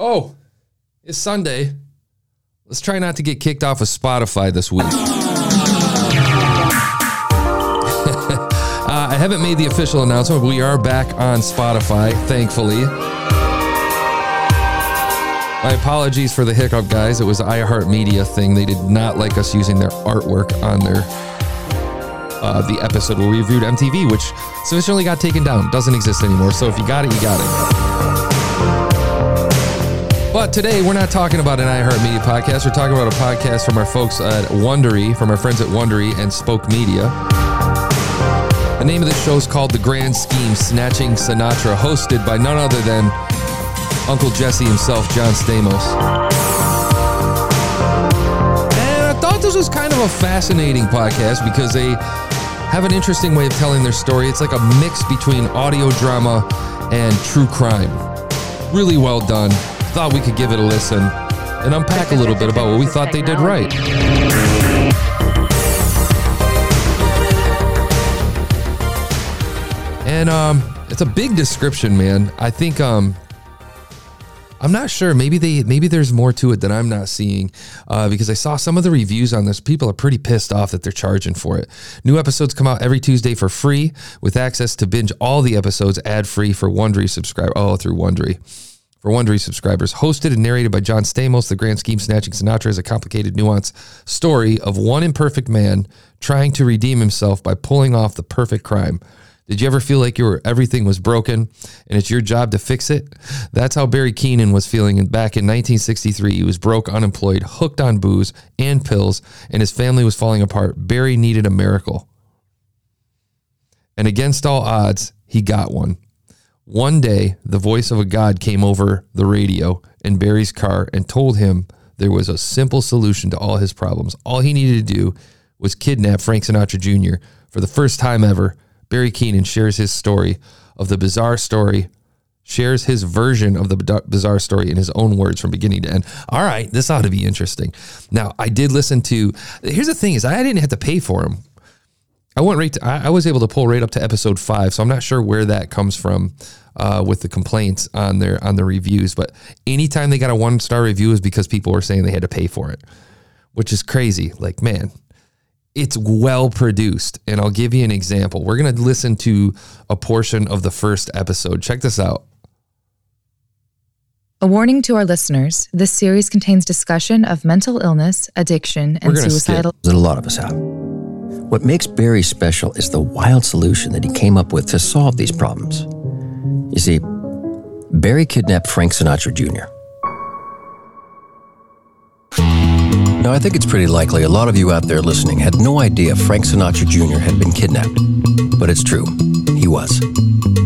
Oh, it's Sunday. Let's try not to get kicked off of Spotify this week. uh, I haven't made the official announcement, but we are back on Spotify, thankfully. My apologies for the hiccup, guys. It was iHeartMedia thing. They did not like us using their artwork on their uh, the episode where we reviewed MTV, which sufficiently got taken down. Doesn't exist anymore. So if you got it, you got it. But today we're not talking about an iHeartMedia podcast. We're talking about a podcast from our folks at Wondery, from our friends at Wondery and Spoke Media. The name of the show is called The Grand Scheme Snatching Sinatra, hosted by none other than Uncle Jesse himself, John Stamos. And I thought this was kind of a fascinating podcast because they have an interesting way of telling their story. It's like a mix between audio drama and true crime. Really well done. Thought we could give it a listen and unpack a little bit about what we thought they did right. And um, it's a big description, man. I think um, I'm not sure. Maybe they maybe there's more to it that I'm not seeing uh, because I saw some of the reviews on this. People are pretty pissed off that they're charging for it. New episodes come out every Tuesday for free with access to binge all the episodes ad free for Wondery subscribe. Oh, through Wondery. For Wondery subscribers, hosted and narrated by John Stamos, the grand scheme snatching Sinatra is a complicated, nuanced story of one imperfect man trying to redeem himself by pulling off the perfect crime. Did you ever feel like your everything was broken and it's your job to fix it? That's how Barry Keenan was feeling back in 1963. He was broke, unemployed, hooked on booze and pills, and his family was falling apart. Barry needed a miracle. And against all odds, he got one. One day, the voice of a God came over the radio in Barry's car and told him there was a simple solution to all his problems. All he needed to do was kidnap Frank Sinatra Jr. for the first time ever Barry Keenan shares his story of the bizarre story, shares his version of the bizarre story in his own words from beginning to end. All right, this ought to be interesting. Now, I did listen to. Here's the thing: is I didn't have to pay for him. I went right. To, I was able to pull right up to episode five, so I'm not sure where that comes from uh, with the complaints on their on the reviews. But anytime they got a one star review is because people were saying they had to pay for it, which is crazy. Like, man, it's well produced. And I'll give you an example. We're going to listen to a portion of the first episode. Check this out. A warning to our listeners this series contains discussion of mental illness, addiction, and suicidal. That a lot of us have. What makes Barry special is the wild solution that he came up with to solve these problems. You see, Barry kidnapped Frank Sinatra Jr. Now, I think it's pretty likely a lot of you out there listening had no idea Frank Sinatra Jr. had been kidnapped. But it's true, he was.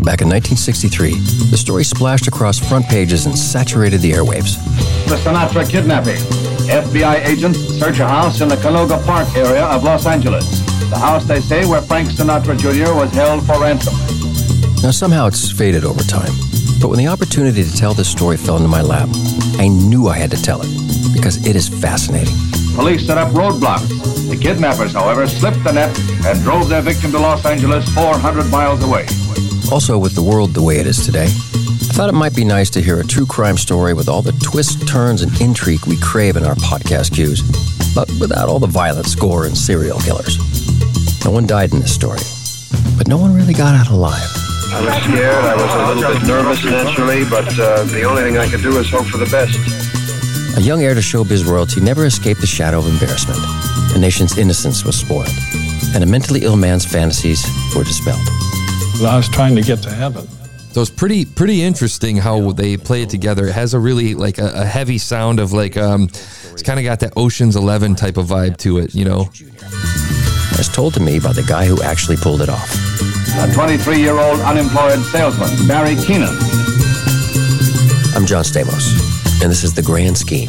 Back in 1963, the story splashed across front pages and saturated the airwaves. The Sinatra kidnapping. FBI agents search a house in the Canoga Park area of Los Angeles. The house, they say, where Frank Sinatra Jr. was held for ransom. Now, somehow it's faded over time. But when the opportunity to tell this story fell into my lap, I knew I had to tell it because it is fascinating. Police set up roadblocks. The kidnappers, however, slipped the net and drove their victim to Los Angeles 400 miles away. Also, with the world the way it is today, I thought it might be nice to hear a true crime story with all the twists, turns, and intrigue we crave in our podcast cues, but without all the violent gore, and serial killers. No one died in this story, but no one really got out alive. I was scared. I was a little bit nervous naturally, but uh, the only thing I could do is hope for the best. A young heir to showbiz royalty never escaped the shadow of embarrassment. The nation's innocence was spoiled, and a mentally ill man's fantasies were dispelled. I was trying to get to heaven. So it's pretty pretty interesting how they play it together. It has a really like a, a heavy sound of like um, it's kind of got that Ocean's Eleven type of vibe to it, you know. As told to me by the guy who actually pulled it off. A 23-year-old unemployed salesman, Barry Keenan. I'm John Stamos and this is the grand scheme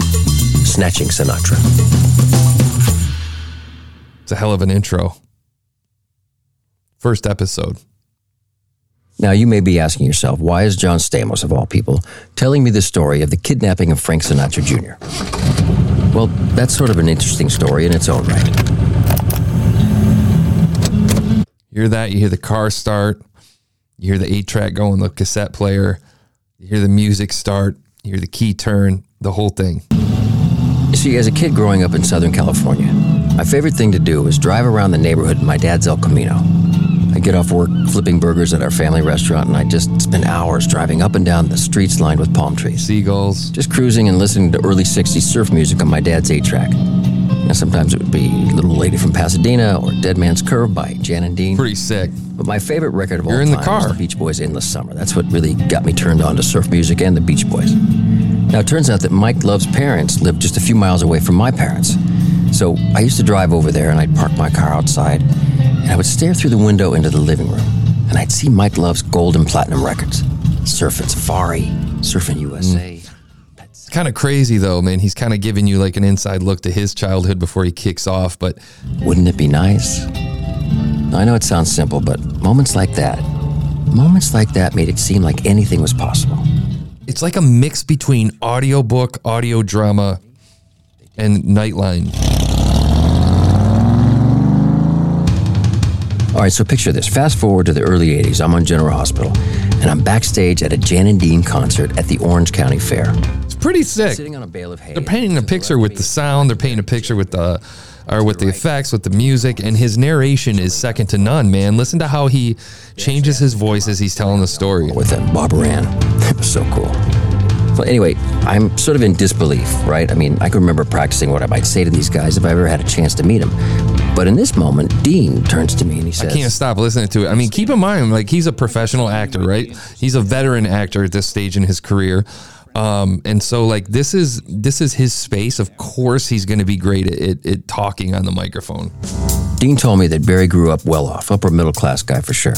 Snatching Sinatra. It's a hell of an intro. First episode. Now, you may be asking yourself, why is John Stamos, of all people, telling me the story of the kidnapping of Frank Sinatra Jr.? Well, that's sort of an interesting story in its own right. You hear that? You hear the car start. You hear the eight track going, the cassette player. You hear the music start You hear the key turn, the whole thing. See, as a kid growing up in Southern California, my favorite thing to do was drive around the neighborhood in my dad's El Camino. I'd get off work flipping burgers at our family restaurant, and I'd just spend hours driving up and down the streets lined with palm trees. Seagulls. Just cruising and listening to early 60s surf music on my dad's 8 track. Now, sometimes it would be Little Lady from Pasadena or Dead Man's Curve by Jan and Dean. Pretty sick. But my favorite record of You're all in the time was car. the Beach Boys' Endless Summer. That's what really got me turned on to surf music and the Beach Boys. Now, it turns out that Mike Love's parents lived just a few miles away from my parents. So I used to drive over there and I'd park my car outside and I would stare through the window into the living room and I'd see Mike Love's gold and platinum records Surfing Safari, Surfing USA. Kind of crazy though, man. He's kind of giving you like an inside look to his childhood before he kicks off. But Wouldn't it be nice? I know it sounds simple, but moments like that, moments like that made it seem like anything was possible. it's like a mix between audiobook, audio drama, and Nightline. All right, so picture this. Fast forward to the early 80s. I'm on General Hospital, and I'm backstage at a Jan and Dean concert at the Orange County Fair. Pretty sick. Sitting on a bale of hay. They're painting a picture with the sound. They're painting a picture with the, or with the effects, with the music, and his narration is second to none. Man, listen to how he changes his voice as he's telling the story. with uh, Bob Moran. It was so cool. Well, anyway, I'm sort of in disbelief, right? I mean, I can remember practicing what I might say to these guys if I ever had a chance to meet them. But in this moment, Dean turns to me and he says, I Can't stop listening to it. I mean, keep in mind, like he's a professional actor, right? He's a veteran actor at this stage in his career. Um, and so like this is this is his space. Of course, he's going to be great at, at, at talking on the microphone. Dean told me that Barry grew up well off, upper middle class guy for sure.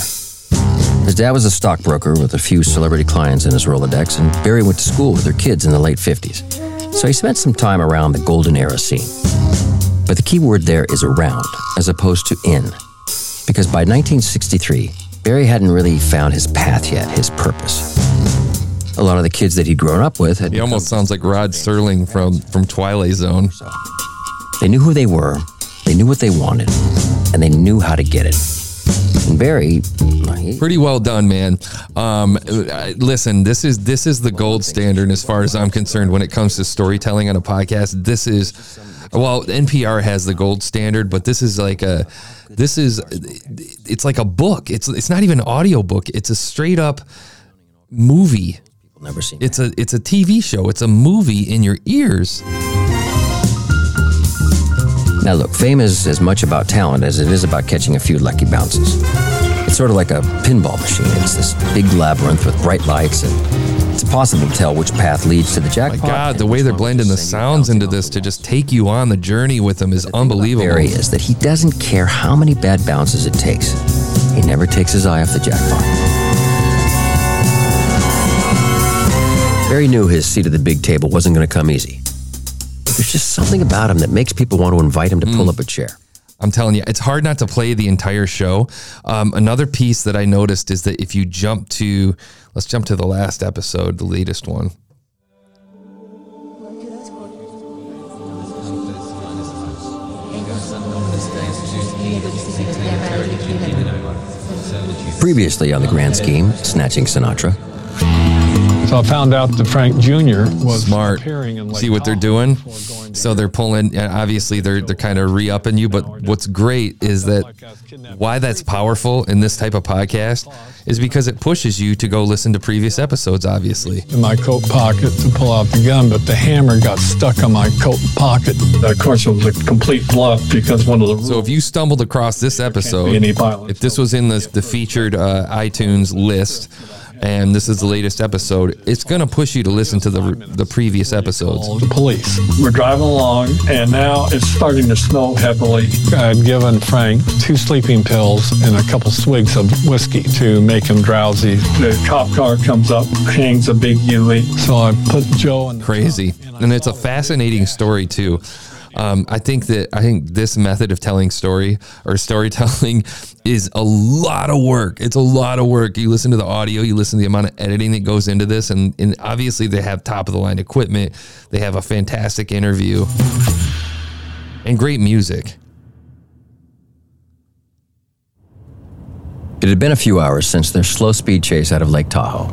His dad was a stockbroker with a few celebrity clients in his Rolodex, and Barry went to school with their kids in the late 50s. So he spent some time around the golden era scene. But the key word there is around, as opposed to in. Because by 1963, Barry hadn't really found his path yet, his purpose. A lot of the kids that he'd grown up with had He almost sounds like Rod Serling from from Twilight Zone. They knew who they were, they knew what they wanted, and they knew how to get it. And Barry, Pretty well done, man. Um, listen, this is this is the gold standard as far as I'm concerned when it comes to storytelling on a podcast. This is well, NPR has the gold standard, but this is like a this is it's like a book. It's it's not even an audio book. It's a straight up movie. Never seen It's a it's a TV show. It's a movie in your ears. Now, look, fame is as much about talent as it is about catching a few lucky bounces. It's sort of like a pinball machine. It's this big labyrinth with bright lights, and it's impossible to tell which path leads to the My jackpot. God, the way they're blending the will send you sounds into this to just take you on the journey with them is unbelievable. Barry is that he doesn't care how many bad bounces it takes. He never takes his eye off the jackpot. Barry knew his seat at the big table wasn't going to come easy. There's just something about him that makes people want to invite him to pull up a chair. I'm telling you, it's hard not to play the entire show. Um, another piece that I noticed is that if you jump to, let's jump to the last episode, the latest one. Previously on the grand scheme, snatching Sinatra, So I found out that Frank Jr. was Smart. appearing in See what they're doing? before going to So they're pulling. Obviously, they're they're kind of re-upping you. But what's great is that why that's powerful in this type of podcast is because it pushes you to go listen to previous episodes. Obviously, in my coat pocket to pull out the gun, but the hammer got stuck on my coat pocket. Of course, it was a complete bluff because one of the. So if you stumbled across this episode, if this was in the, the featured uh, iTunes list, and this is the latest episode, it's going to push you to listen to the the previous episodes. the police. We're driving along, and now it's starting to snow heavily. I had given Frank two sleeping pills and a couple swigs of whiskey to make him drowsy. The cop car comes up, hangs a big UE. So I put Joe in Crazy, and it's a fascinating story too. Um, I think that I think this method of telling story or storytelling is a lot of work. It's a lot of work. You listen to the audio, you listen to the amount of editing that goes into this, and, and obviously they have top of the line equipment. They have a fantastic interview and great music. It had been a few hours since their slow speed chase out of Lake Tahoe.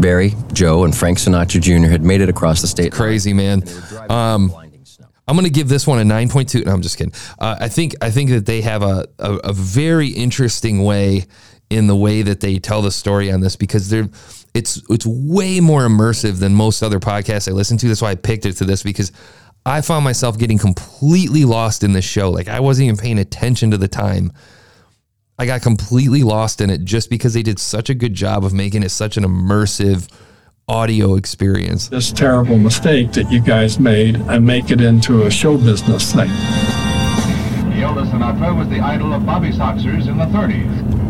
Barry, Joe, and Frank Sinatra Jr. had made it across the state. Crazy man. Um, I'm going to give this one a 9.2. No, I'm just kidding. Uh, I think I think that they have a, a, a very interesting way in the way that they tell the story on this because they're it's it's way more immersive than most other podcasts I listen to. That's why I picked it to this because I found myself getting completely lost in this show. Like I wasn't even paying attention to the time. I got completely lost in it just because they did such a good job of making it such an immersive audio experience. This terrible mistake that you guys made and make it into a show business thing. Yoda Sinatra was the idol of Bobby Soxers in the 30s.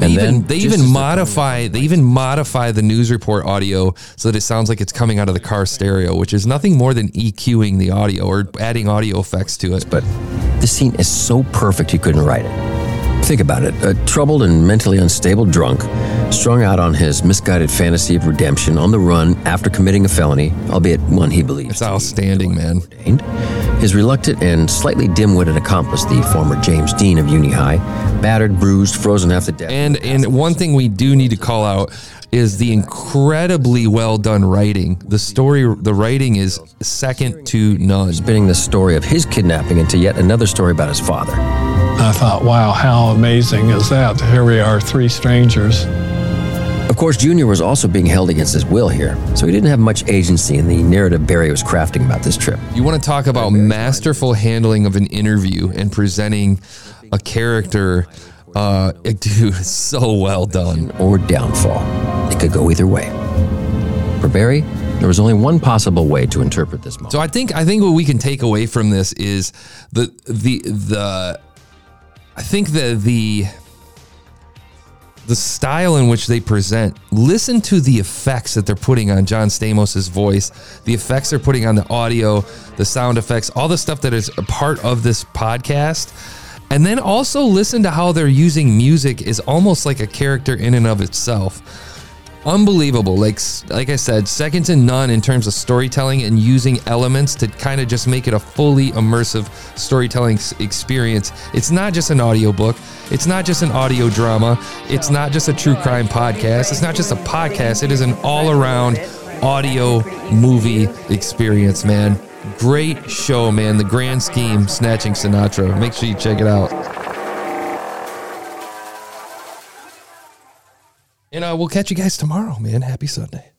They And even, then, they even as they're modify they even modify the news report audio so that it sounds like it's coming out of the car stereo, which is nothing more than EQing the audio or adding audio effects to it. But this scene is so perfect you couldn't write it. Think about it. A troubled and mentally unstable drunk, strung out on his misguided fantasy of redemption on the run after committing a felony, albeit one he believes. It's outstanding, man. ordained. His reluctant and slightly dim-witted accomplice, the former James Dean of Uni High, battered, bruised, frozen half to death. And and one thing we do need to call out is the incredibly well done writing. The story the writing is second to none. spinning the story of his kidnapping into yet another story about his father. I thought, wow, how amazing is that? Here we are, three strangers. Of course, Junior was also being held against his will here, so he didn't have much agency in the narrative Barry was crafting about this trip. You want to talk about masterful handling of an interview and presenting a character uh dude, so well done. Or downfall. It could go either way. For Barry, there was only one possible way to interpret this moment. So I think I think what we can take away from this is the the the I think the the the style in which they present. Listen to the effects that they're putting on John Stamos's voice, the effects they're putting on the audio, the sound effects, all the stuff that is a part of this podcast. And then also listen to how they're using music is almost like a character in and of itself unbelievable. Like like i said second to none in terms of storytelling and using elements to kind of just make it a fully immersive storytelling experience. It's not just an audiobook. It's not just an audio drama. It's not just a true crime podcast. It's not just a podcast. It is an all-around audio movie experience man. Great show man. The grand scheme snatching sinatra. Make sure you check it out and uh, we'll catch you guys tomorrow man. Happy sunday